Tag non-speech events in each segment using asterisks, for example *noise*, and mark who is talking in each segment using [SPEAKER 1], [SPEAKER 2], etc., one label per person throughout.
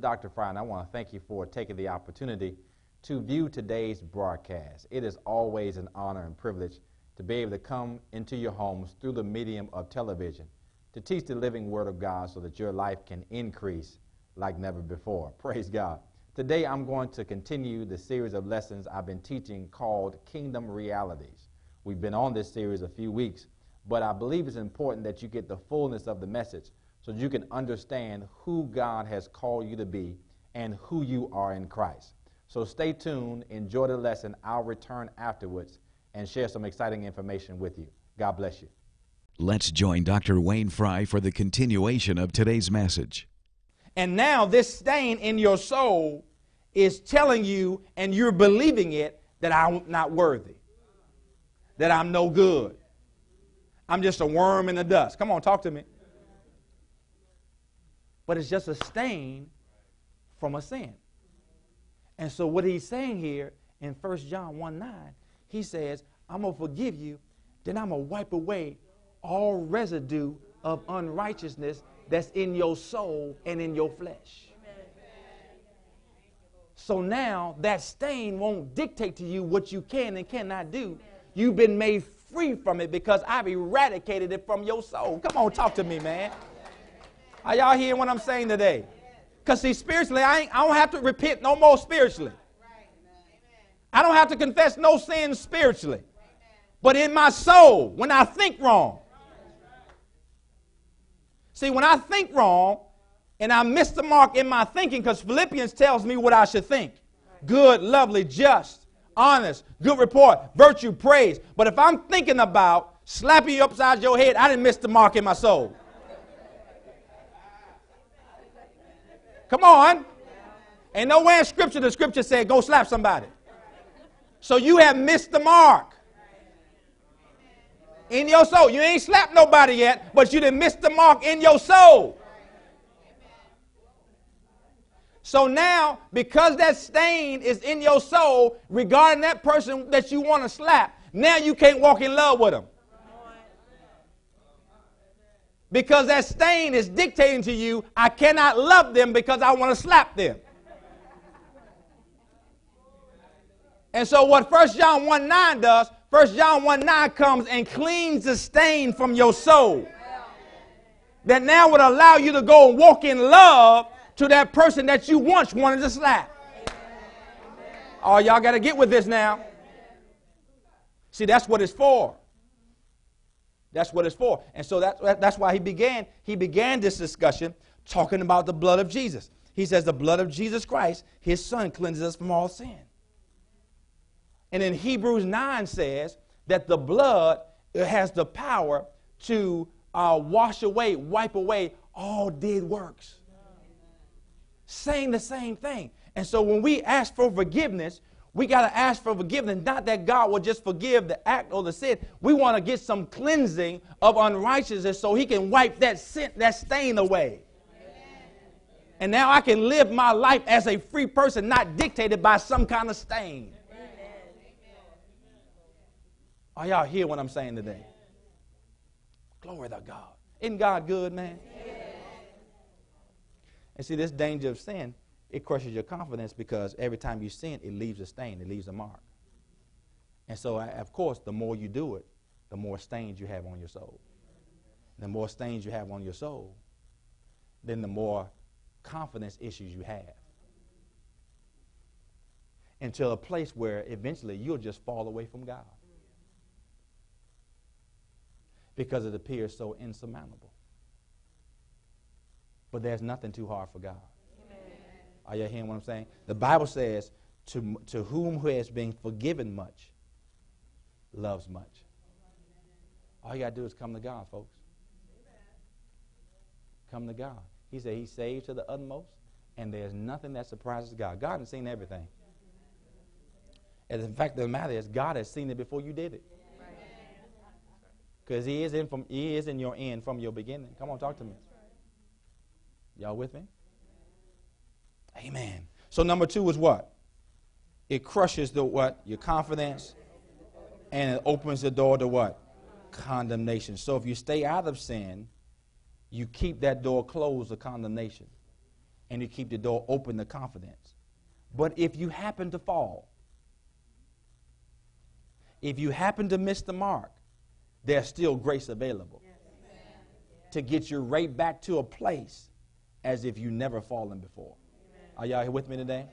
[SPEAKER 1] Dr. Frye, and I want to thank you for taking the opportunity to view today's broadcast. It is always an honor and privilege to be able to come into your homes through the medium of television to teach the living Word of God so that your life can increase like never before. *laughs* Praise God. Today, I'm going to continue the series of lessons I've been teaching called Kingdom Realities. We've been on this series a few weeks, but I believe it's important that you get the fullness of the message so you can understand who God has called you to be and who you are in Christ. So stay tuned, enjoy the lesson. I'll return afterwards and share some exciting information with you. God bless you.
[SPEAKER 2] Let's join Dr. Wayne Frye for the continuation of today's message.
[SPEAKER 1] And now, this stain in your soul is telling you, and you're believing it, that I'm not worthy, that I'm no good. I'm just a worm in the dust. Come on, talk to me but it's just a stain from a sin. And so what he's saying here in 1 John 1 9, he says, I'm going to forgive you, then I'm going to wipe away all residue of unrighteousness that's in your soul and in your flesh. So now that stain won't dictate to you what you can and cannot do. You've been made free from it because I've eradicated it from your soul. Come on, talk to me, man. Are y'all hearing what I'm saying today? Because see, spiritually, I, ain't, I don't have to repent no more spiritually. I don't have to confess no sins spiritually. But in my soul, when I think wrong. See, when I think wrong and I miss the mark in my thinking, because Philippians tells me what I should think good, lovely, just, honest, good report, virtue, praise. But if I'm thinking about slapping you upside your head, I didn't miss the mark in my soul. Come on. Ain't nowhere in Scripture the Scripture said go slap somebody. So you have missed the mark. In your soul. You ain't slapped nobody yet, but you didn't miss the mark in your soul. So now, because that stain is in your soul regarding that person that you want to slap, now you can't walk in love with them. Because that stain is dictating to you, I cannot love them because I want to slap them. And so what 1 John 1 9 does, 1 John 1 9 comes and cleans the stain from your soul. That now would allow you to go and walk in love to that person that you once wanted to slap. Oh, y'all got to get with this now. See, that's what it's for. That's what it's for. And so that, that's why he began, he began this discussion talking about the blood of Jesus. He says the blood of Jesus Christ, his son, cleanses us from all sin. And in Hebrews 9 says that the blood has the power to uh, wash away, wipe away all dead works. Saying the same thing. And so when we ask for forgiveness, we got to ask for forgiveness. Not that God will just forgive the act or the sin. We want to get some cleansing of unrighteousness so He can wipe that sin, that stain away. And now I can live my life as a free person, not dictated by some kind of stain. Are y'all hear what I'm saying today? Glory to God. Isn't God good, man? And see, this danger of sin it crushes your confidence because every time you sin, it leaves a stain, it leaves a mark. And so, of course, the more you do it, the more stains you have on your soul. The more stains you have on your soul, then the more confidence issues you have. Until a place where eventually you'll just fall away from God. Because it appears so insurmountable. But there's nothing too hard for God. Are you hearing what I'm saying? The Bible says, to, to whom who has been forgiven much, loves much. All you got to do is come to God, folks. Come to God. He said he saved to the utmost, and there's nothing that surprises God. God has seen everything. And the fact the matter is, God has seen it before you did it. Because he is in from he is in your end from your beginning. Come on, talk to me. Y'all with me? Amen. So number two is what? It crushes the what? Your confidence. And it opens the door to what? Condemnation. So if you stay out of sin, you keep that door closed to condemnation. And you keep the door open to confidence. But if you happen to fall, if you happen to miss the mark, there's still grace available to get you right back to a place as if you never fallen before. Are y'all here with me today?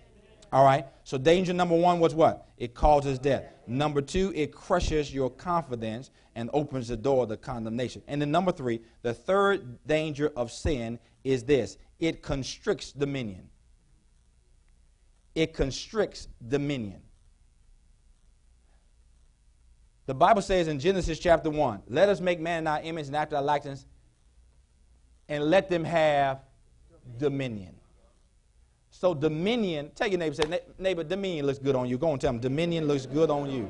[SPEAKER 1] All right. So danger number one was what? It causes death. Number two, it crushes your confidence and opens the door to condemnation. And then number three, the third danger of sin is this: it constricts dominion. It constricts dominion. The Bible says in Genesis chapter 1, let us make man in our image and after our likeness, and let them have dominion. So dominion, tell your neighbor, say, neighbor, dominion looks good on you. Go and tell them, dominion looks good on you.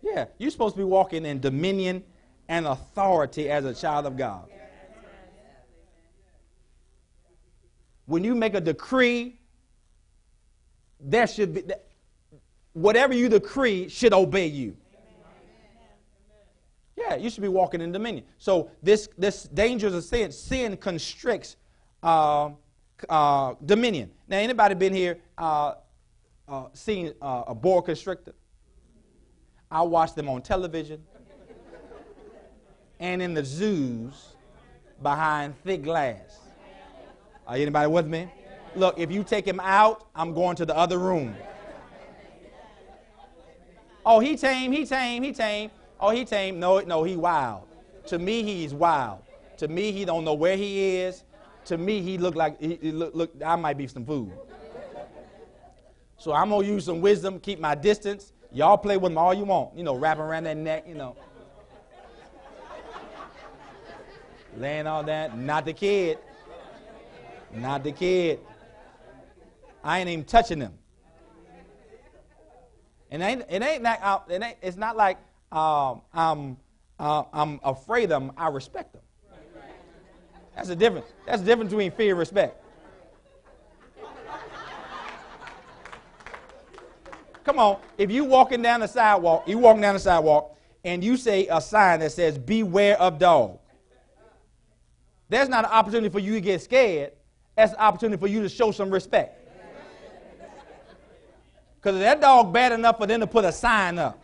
[SPEAKER 1] Yeah, you're supposed to be walking in dominion and authority as a child of God. When you make a decree, there should be, whatever you decree should obey you. Yeah, you should be walking in dominion. So this this dangers of sin, sin constricts uh, uh, dominion. Now, anybody been here uh, uh seen uh, a boa constrictor? I watch them on television and in the zoos behind thick glass. Are anybody with me? Look, if you take him out, I'm going to the other room. Oh, he tame, he tame, he tame. Oh, he tame. No, no, he wild. To me, he's wild. To me, he don't know where he is. To me, he look like he, he look, look. I might be some food. So I'm gonna use some wisdom, keep my distance. Y'all play with him all you want. You know, wrapping around that neck. You know, laying all that. Not the kid. Not the kid. I ain't even touching them. And it ain't, it ain't, not, it ain't it's not like um, I'm, uh, I'm afraid of them, I respect them. That's the difference. That's the difference between fear and respect. Come on, if you walking down the sidewalk, you walking down the sidewalk, and you say a sign that says "Beware of dog," there's not an opportunity for you to get scared. That's an opportunity for you to show some respect. Because that dog bad enough for them to put a sign up.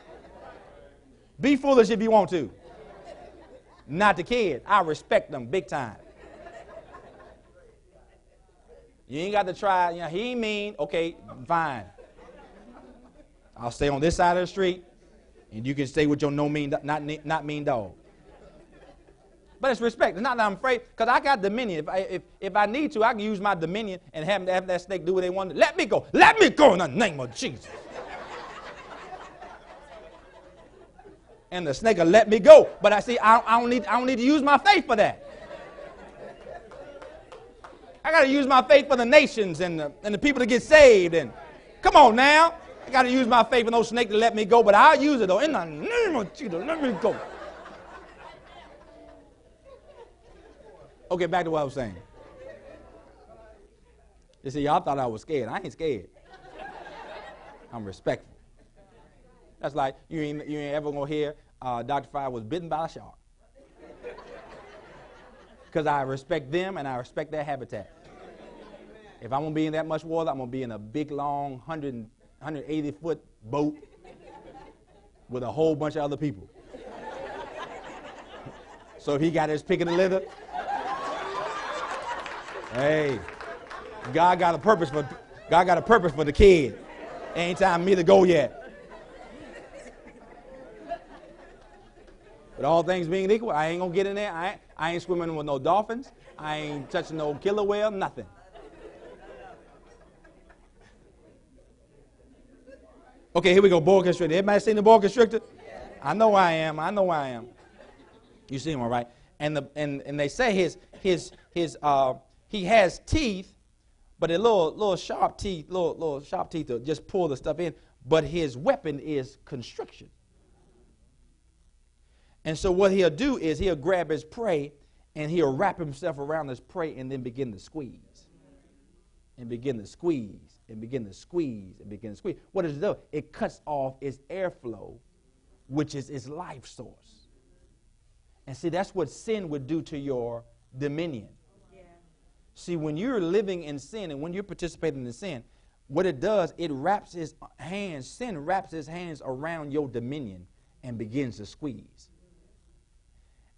[SPEAKER 1] Be foolish if you want to. Not the kid. I respect them big time. You ain't got to try. You know, he mean. Okay, fine. I'll stay on this side of the street, and you can stay with your no mean, not not mean dog. But it's respect. It's not that I'm afraid, because I got dominion. If I, if, if I need to, I can use my dominion and have, have that snake do what they want. Let me go. Let me go in the name of Jesus. And the snake will let me go. But I see, I, I, don't need, I don't need to use my faith for that. I got to use my faith for the nations and the, and the people to get saved. And come on now. I got to use my faith for no snake to let me go, but I'll use it though. In the name of Jesus, let me go. Okay, back to what I was saying. You see, y'all thought I was scared. I ain't scared. I'm respectful. That's like you ain't, you ain't ever gonna hear uh, Dr. Frye was bitten by a shark. *laughs* Because I respect them and I respect their habitat. If I'm gonna be in that much water, I'm gonna be in a big, long, 100, 180 foot boat with a whole bunch of other people. *laughs* so he got his pick of the litter, Hey, God got a purpose for God got a purpose for the kid. Ain't time for me to go yet. But all things being equal, I ain't gonna get in there. I ain't, I ain't swimming with no dolphins. I ain't touching no killer whale, nothing. Okay, here we go. Boa constrictor. Everybody seen the boa constrictor? I know I am. I know I am. You see him, all right? And the and, and they say his his his uh he has teeth, but a little little sharp teeth, little little sharp teeth to just pull the stuff in. But his weapon is constriction. And so what he'll do is he'll grab his prey and he'll wrap himself around his prey and then begin to squeeze. And begin to squeeze and begin to squeeze and begin to squeeze. What does it do? It cuts off its airflow, which is its life source. And see, that's what sin would do to your dominion. Yeah. See, when you're living in sin and when you're participating in sin, what it does, it wraps its hands, sin wraps its hands around your dominion and begins to squeeze.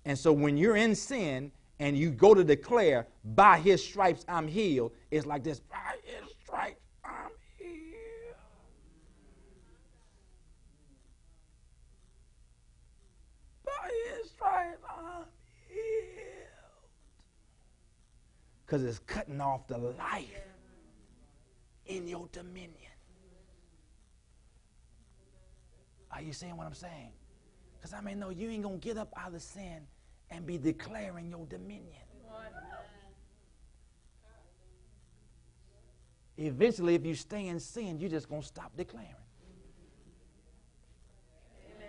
[SPEAKER 1] And so when you're in sin and you go to declare, by his stripes I'm healed, it's like this, by his stripes I'm healed. By his stripes I'm healed. Because it's cutting off the life in your dominion. Are you seeing what I'm saying? Because I may know you ain't going to get up out of sin and be declaring your dominion. Eventually, if you stay in sin, you're just going to stop declaring. Amen.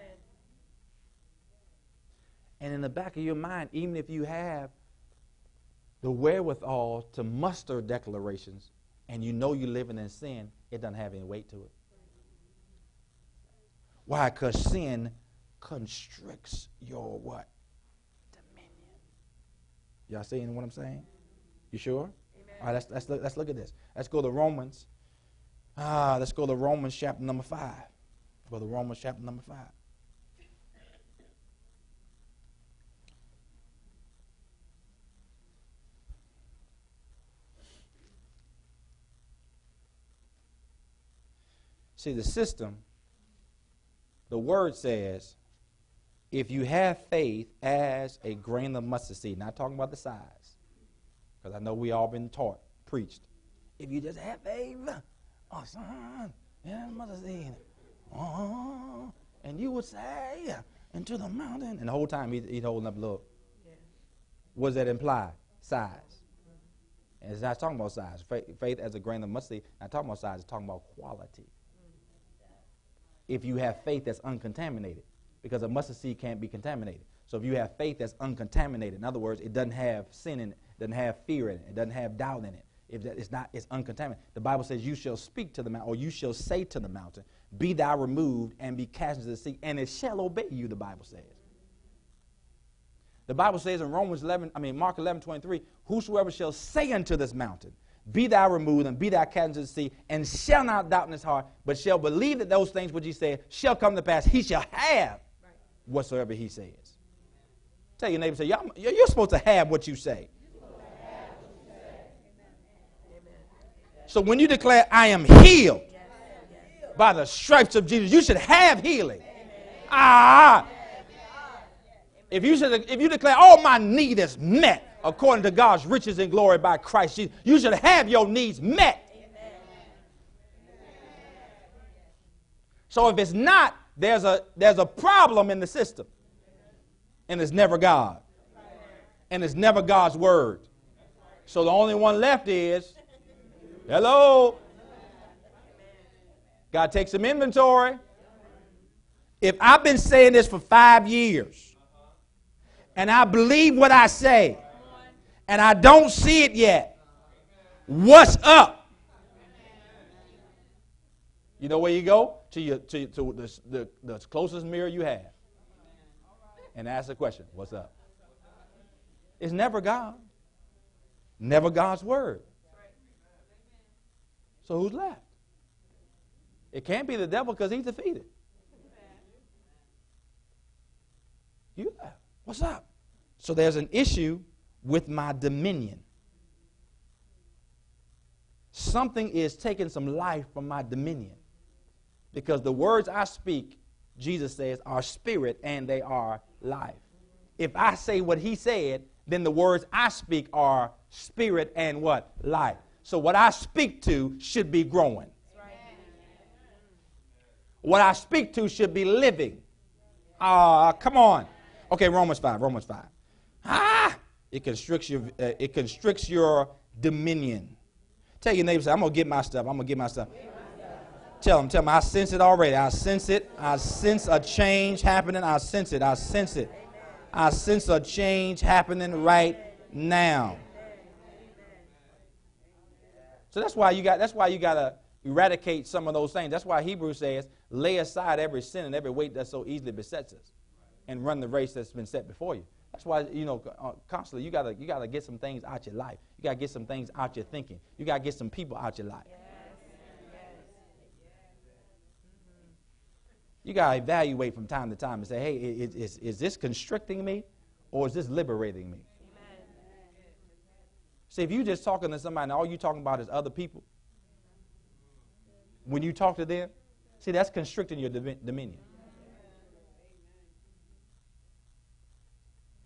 [SPEAKER 1] And in the back of your mind, even if you have the wherewithal to muster declarations and you know you're living in sin, it doesn't have any weight to it. Why? Because sin constricts your what? Y'all seeing what I'm saying? You sure? Amen. All right, let's, let's, look, let's look at this. Let's go to Romans. Ah, let's go to Romans chapter number 5. Go to Romans chapter number 5. See, the system, the word says, if you have faith as a grain of mustard seed, not talking about the size, because I know we all been taught, preached. If you just have faith, oh son, yeah, mustard seed, oh, and you would say into the mountain, and the whole time he's, he's holding up, look. Yeah. What does that imply? Size. And it's not talking about size. Faith, faith as a grain of mustard seed, not talking about size, it's talking about quality. Mm. If you have faith that's uncontaminated because a mustard seed can't be contaminated. So if you have faith that's uncontaminated, in other words, it doesn't have sin in it, doesn't have fear in it, it doesn't have doubt in it. If that, it's not, it's uncontaminated. The Bible says, "You shall speak to the mountain, or you shall say to the mountain, Be thou removed, and be cast into the sea, and it shall obey you." The Bible says. The Bible says in Romans 11, I mean Mark 11, 23, Whosoever shall say unto this mountain, Be thou removed, and be thou cast into the sea, and shall not doubt in his heart, but shall believe that those things which he said shall come to pass, he shall have whatsoever he says. Tell your neighbor, say, you're supposed to have what you say. So when you declare, I am healed by the stripes of Jesus, you should have healing. Ah. If you, should, if you declare, all my need is met according to God's riches and glory by Christ Jesus, you should have your needs met. So if it's not, there's a, there's a problem in the system. And it's never God. And it's never God's word. So the only one left is, hello. God takes some inventory. If I've been saying this for five years, and I believe what I say, and I don't see it yet, what's up? You know where you go? To, your, to, to the, the, the closest mirror you have and ask the question, What's up? It's never God, never God's word. So who's left? It can't be the devil because he's defeated. You left. What's up? So there's an issue with my dominion. Something is taking some life from my dominion. Because the words I speak, Jesus says, are spirit and they are life. if I say what he said, then the words I speak are spirit and what? Life. So what I speak to should be growing. What I speak to should be living. Ah, uh, come on. Okay, Romans 5, Romans 5. Ah! It constricts your, uh, it constricts your dominion. Tell your neighbor, I'm going to get my stuff. I'm going to get my stuff. Tell them, tell them, I sense it already. I sense it. I sense a change happening. I sense it. I sense it. I sense a change happening right now. So that's why you got that's why you got to eradicate some of those things. That's why Hebrews says, lay aside every sin and every weight that so easily besets us and run the race that's been set before you. That's why you know uh, constantly you gotta you gotta get some things out your life. You gotta get some things out your thinking. You gotta get some people out your life. You gotta evaluate from time to time and say, hey, is, is, is this constricting me, or is this liberating me? See, if you're just talking to somebody and all you're talking about is other people, when you talk to them, see, that's constricting your dominion.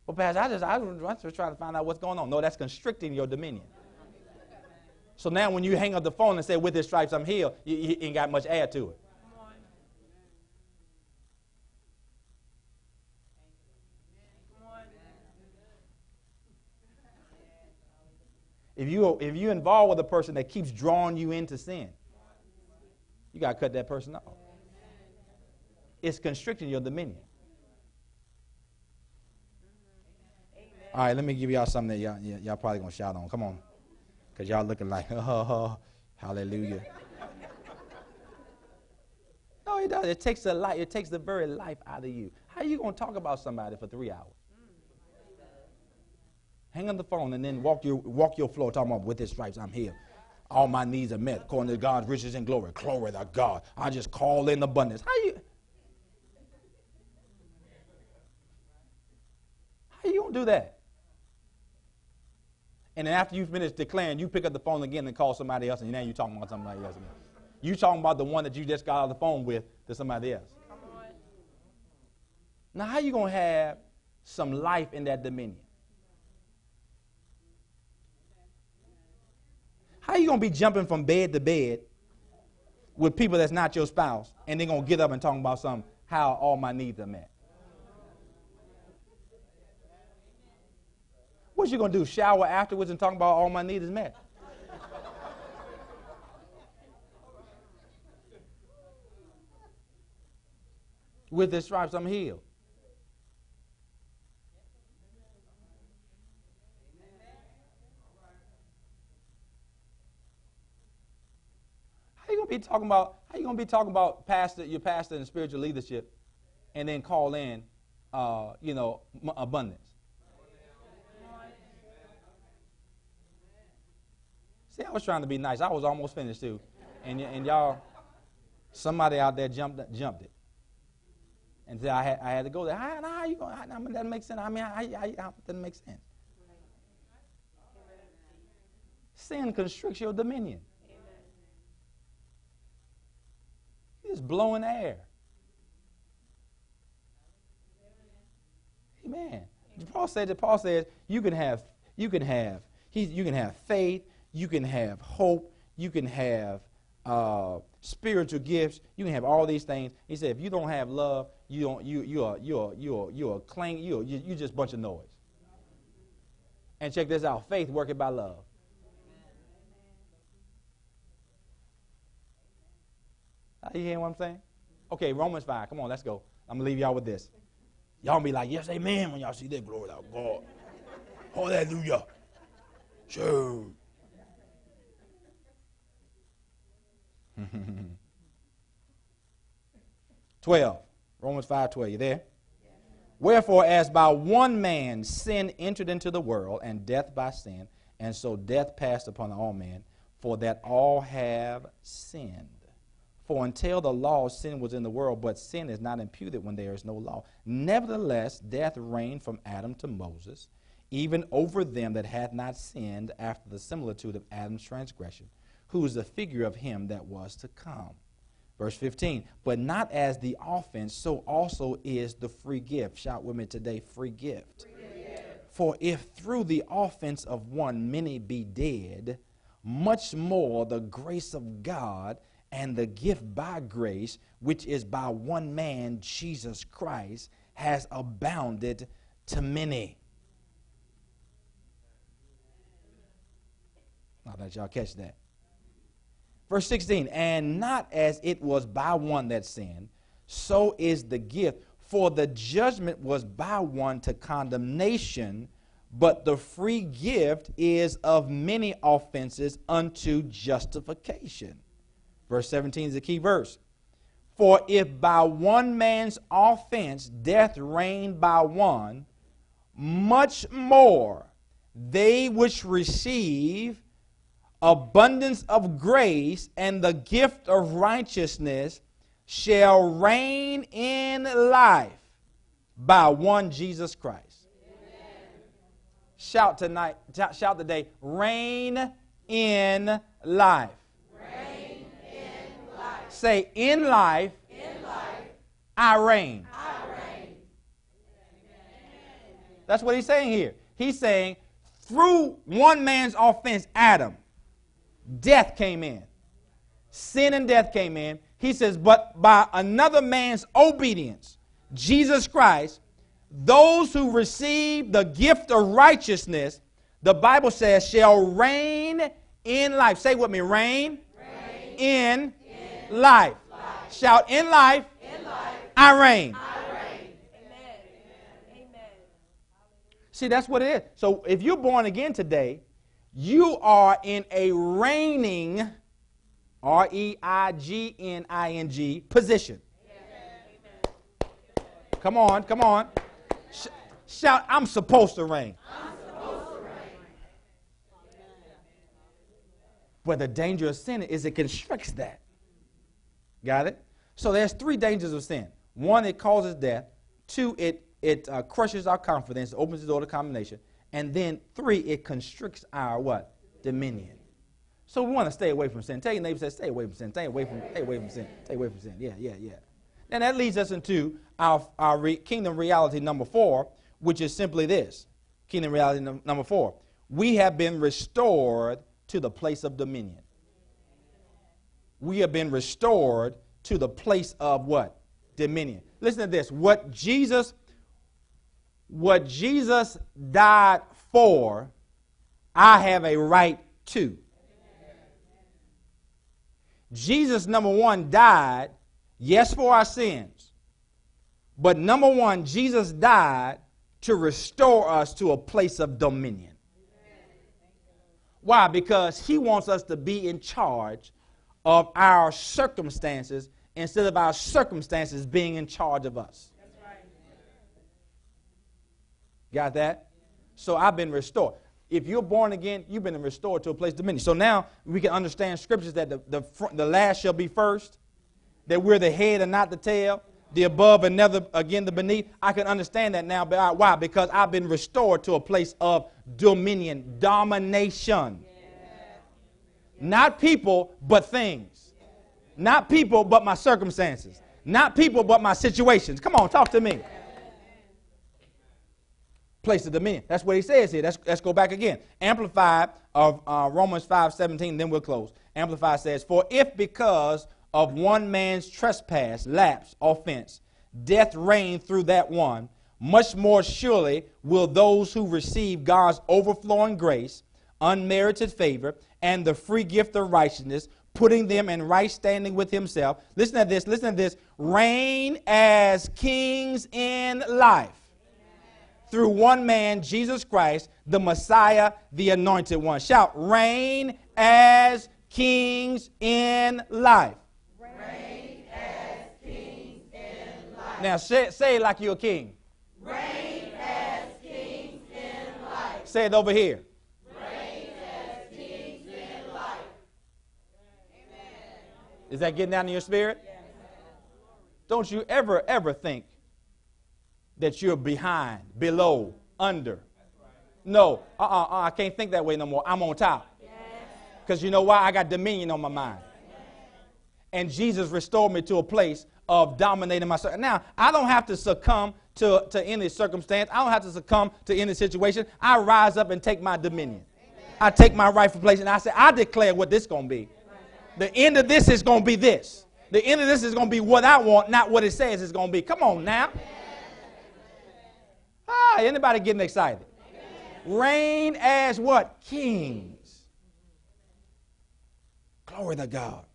[SPEAKER 1] Well, Pastor, I just, I was just trying to find out what's going on. No, that's constricting your dominion. So now when you hang up the phone and say, with his stripes I'm healed, you, you ain't got much add to it. You if you involved with a person that keeps drawing you into sin, you got to cut that person off. It's constricting your dominion. All right, let me give y'all something that y'all, y'all probably gonna shout on. Come on, cause y'all looking like, oh, *laughs* hallelujah. no, it does. It takes the life. It takes the very life out of you. How you gonna talk about somebody for three hours? Hang on the phone and then walk your, walk your floor talking about with his stripes I'm here. All my needs are met according to God's riches and glory. Glory to God. I just call in abundance. How you How you gonna do that? And then after you finish declaring, you pick up the phone again and call somebody else, and now you're talking about somebody else again. You talking about the one that you just got on the phone with to somebody else. Now, how you gonna have some life in that dominion? How you gonna be jumping from bed to bed with people that's not your spouse, and they're gonna get up and talk about some how all my needs are met? What you gonna do? Shower afterwards and talk about all my needs is met? With the stripes, I'm healed. Be talking about how you gonna be talking about pastor, your pastor and spiritual leadership, and then call in, uh, you know, m- abundance. See, I was trying to be nice. I was almost finished too, and and y'all, somebody out there jumped jumped it, and said I had I had to go there. How, how you going? How, that makes sense. I mean, how, how, how, doesn't make sense. Sin constricts your dominion. He's blowing air. Amen. Paul said Paul says you can have you can have he, you can have faith, you can have hope, you can have uh, spiritual gifts, you can have all these things. He said if you don't have love, you don't you you are you are you are you are cling you are, you you just a bunch of noise. And check this out: faith working by love. Uh, you hear what I'm saying? Okay, Romans 5. Come on, let's go. I'm going to leave y'all with this. Y'all be like, yes, amen, when y'all see that. Glory of God. Hallelujah. Sure. *laughs* Twelve. Romans 5 12. You there? Wherefore, as by one man sin entered into the world, and death by sin, and so death passed upon all men, for that all have sinned. For until the law, sin was in the world, but sin is not imputed when there is no law. Nevertheless, death reigned from Adam to Moses, even over them that had not sinned after the similitude of Adam's transgression, who is the figure of him that was to come. Verse 15, but not as the offense, so also is the free gift. Shout with me today, free gift. Free gift. For if through the offense of one many be dead, much more the grace of God and the gift by grace, which is by one man, Jesus Christ, has abounded to many. I'll let y'all catch that. Verse 16, and not as it was by one that sinned, so is the gift. For the judgment was by one to condemnation, but the free gift is of many offenses unto justification. Verse 17 is the key verse. For if by one man's offense death reigned by one, much more they which receive abundance of grace and the gift of righteousness shall reign in life by one Jesus Christ. Amen. Shout tonight, shout today, reign in life.
[SPEAKER 3] Reign in life.
[SPEAKER 1] Say, in life,
[SPEAKER 3] in life
[SPEAKER 1] I reign.
[SPEAKER 3] I reign.
[SPEAKER 1] That's what he's saying here. He's saying, through one man's offense, Adam, death came in. Sin and death came in. He says, but by another man's obedience, Jesus Christ, those who receive the gift of righteousness, the Bible says, shall reign in life. Say with me, reign,
[SPEAKER 3] reign
[SPEAKER 1] in,
[SPEAKER 3] in
[SPEAKER 1] life.
[SPEAKER 3] life.
[SPEAKER 1] Shout, in life,
[SPEAKER 3] In life
[SPEAKER 1] I reign.
[SPEAKER 3] I reign.
[SPEAKER 1] See, that's what it is. So if you're born again today, you are in a reigning, R E I G N I N G, position. Come on, come on. Sh- shout, I'm supposed to reign. But the danger of sin is it constricts that. Got it? So there's three dangers of sin. One, it causes death. Two, it, it uh, crushes our confidence, opens the door to condemnation. And then three, it constricts our what? Dominion. So we want to stay away from sin. Tell your neighbor, say, stay away from sin. Stay away from, stay away from sin. Stay away from sin. Yeah, yeah, yeah. And that leads us into our, our re- kingdom reality number four, which is simply this. Kingdom reality num- number four. We have been restored to the place of dominion. We have been restored to the place of what? Dominion. Listen to this. What Jesus what Jesus died for, I have a right to. Jesus, number one, died, yes, for our sins. But number one, Jesus died to restore us to a place of dominion. Why? Because he wants us to be in charge of our circumstances instead of our circumstances being in charge of us. Got that? So I've been restored. If you're born again, you've been restored to a place of dominion. So now we can understand scriptures that the, the, the last shall be first, that we're the head and not the tail, the above and never again the beneath. I can understand that now. But why? Because I've been restored to a place of dominion, domination. Not people, but things. Not people, but my circumstances. Not people, but my situations. Come on, talk to me place of dominion. That's what he says here. Let's, let's go back again. Amplified of uh, Romans 5 17, then we'll close. Amplified says, For if because of one man's trespass, lapse, offense, death reigned through that one, much more surely will those who receive God's overflowing grace, unmerited favor, and the free gift of righteousness, putting them in right standing with himself. Listen to this, listen to this. Reign as kings in life through one man, Jesus Christ, the Messiah, the anointed one. Shout, reign as kings in life.
[SPEAKER 3] Reign as kings in life.
[SPEAKER 1] Now say, say it like you're a king.
[SPEAKER 3] Reign as kings in life.
[SPEAKER 1] Say it over here. Is that getting down in your spirit? Don't you ever, ever think that you're behind, below, under. No, uh uh-uh, uh, I can't think that way no more. I'm on top. Because you know why? I got dominion on my mind. and Jesus restored me to a place of dominating my circle. Now, I don't have to succumb to, to any circumstance. I don't have to succumb to any situation. I rise up and take my dominion. I take my rightful place and I say, I declare what this going to be. The end of this is going to be this. The end of this is going to be what I want, not what it says it's going to be. Come on now. Ah, anybody getting excited? Reign as what? Kings. Glory to God.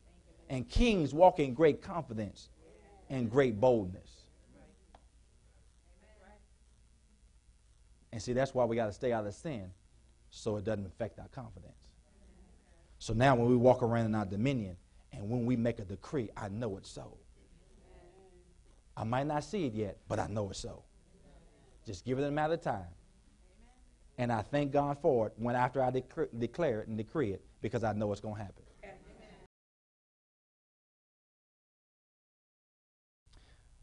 [SPEAKER 1] And kings walk in great confidence and great boldness. And see, that's why we got to stay out of sin so it doesn't affect our confidence. So now when we walk around in our dominion and when we make a decree, I know it's so. I might not see it yet, but I know it's so. Just give it a matter of time. And I thank God for it when after I dec- declare it and decree it because I know it's going to happen.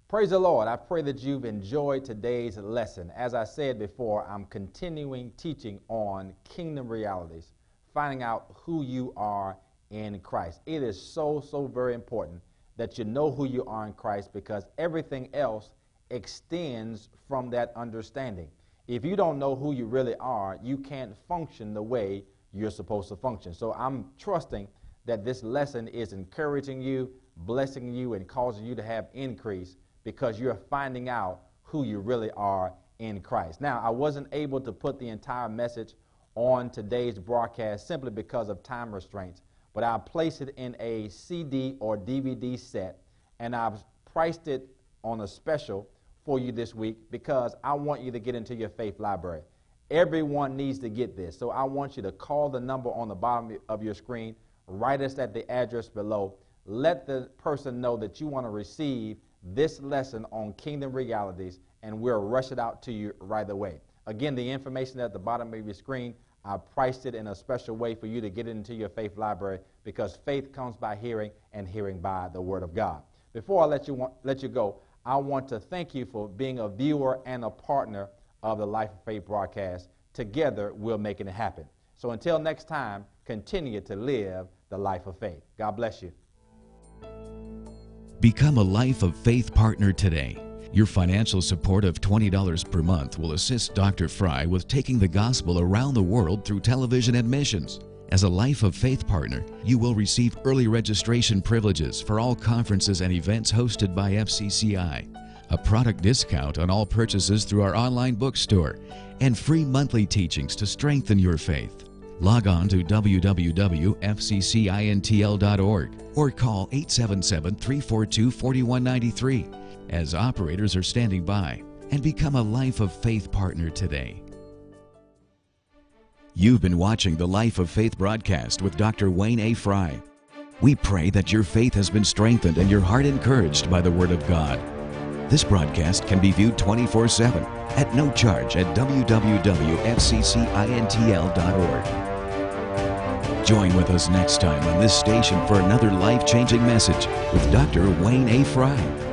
[SPEAKER 1] Praise the Lord. I pray that you've enjoyed today's lesson. As I said before, I'm continuing teaching on kingdom realities, finding out who you are in Christ. It is so, so very important that you know who you are in Christ because everything else extends from that understanding. If you don't know who you really are, you can't function the way you're supposed to function. So I'm trusting that this lesson is encouraging you, blessing you, and causing you to have increase because you're finding out who you really are in Christ. Now, I wasn't able to put the entire message on today's broadcast simply because of time restraints, but I'll place it in a CD or DVD set, and I've priced it on a special for you this week because I want you to get into your faith library. Everyone needs to get this. So I want you to call the number on the bottom of your screen, write us at the address below. Let the person know that you want to receive this lesson on kingdom realities, and we'll rush it out to you right away. Again, the information at the bottom of your screen, I priced it in a special way for you to get it into your faith library because faith comes by hearing and hearing by the Word of God. Before I let you, want, let you go, I want to thank you for being a viewer and a partner of the Life of Faith broadcast. Together, we're making it happen. So until next time, continue to live the life of faith. God bless you.
[SPEAKER 2] Become a Life of Faith partner today. Your financial support of $20 per month will assist Dr. Frye with taking the gospel around the world through television and missions. As a Life of Faith partner, you will receive early registration privileges for all conferences and events hosted by FCCI, a product discount on all purchases through our online bookstore, and free monthly teachings to strengthen your faith. Log on to www.fccintl.org or call 877 342 4193 as operators are standing by and become a Life of Faith partner today. You've been watching the Life of Faith broadcast with Dr. Wayne A. Frye. We pray that your faith has been strengthened and your heart encouraged by the Word of God. This broadcast can be viewed 24 7 at no charge at www.fccintl.org. Join with us next time on this station for another life changing message with Dr. Wayne A. Frye.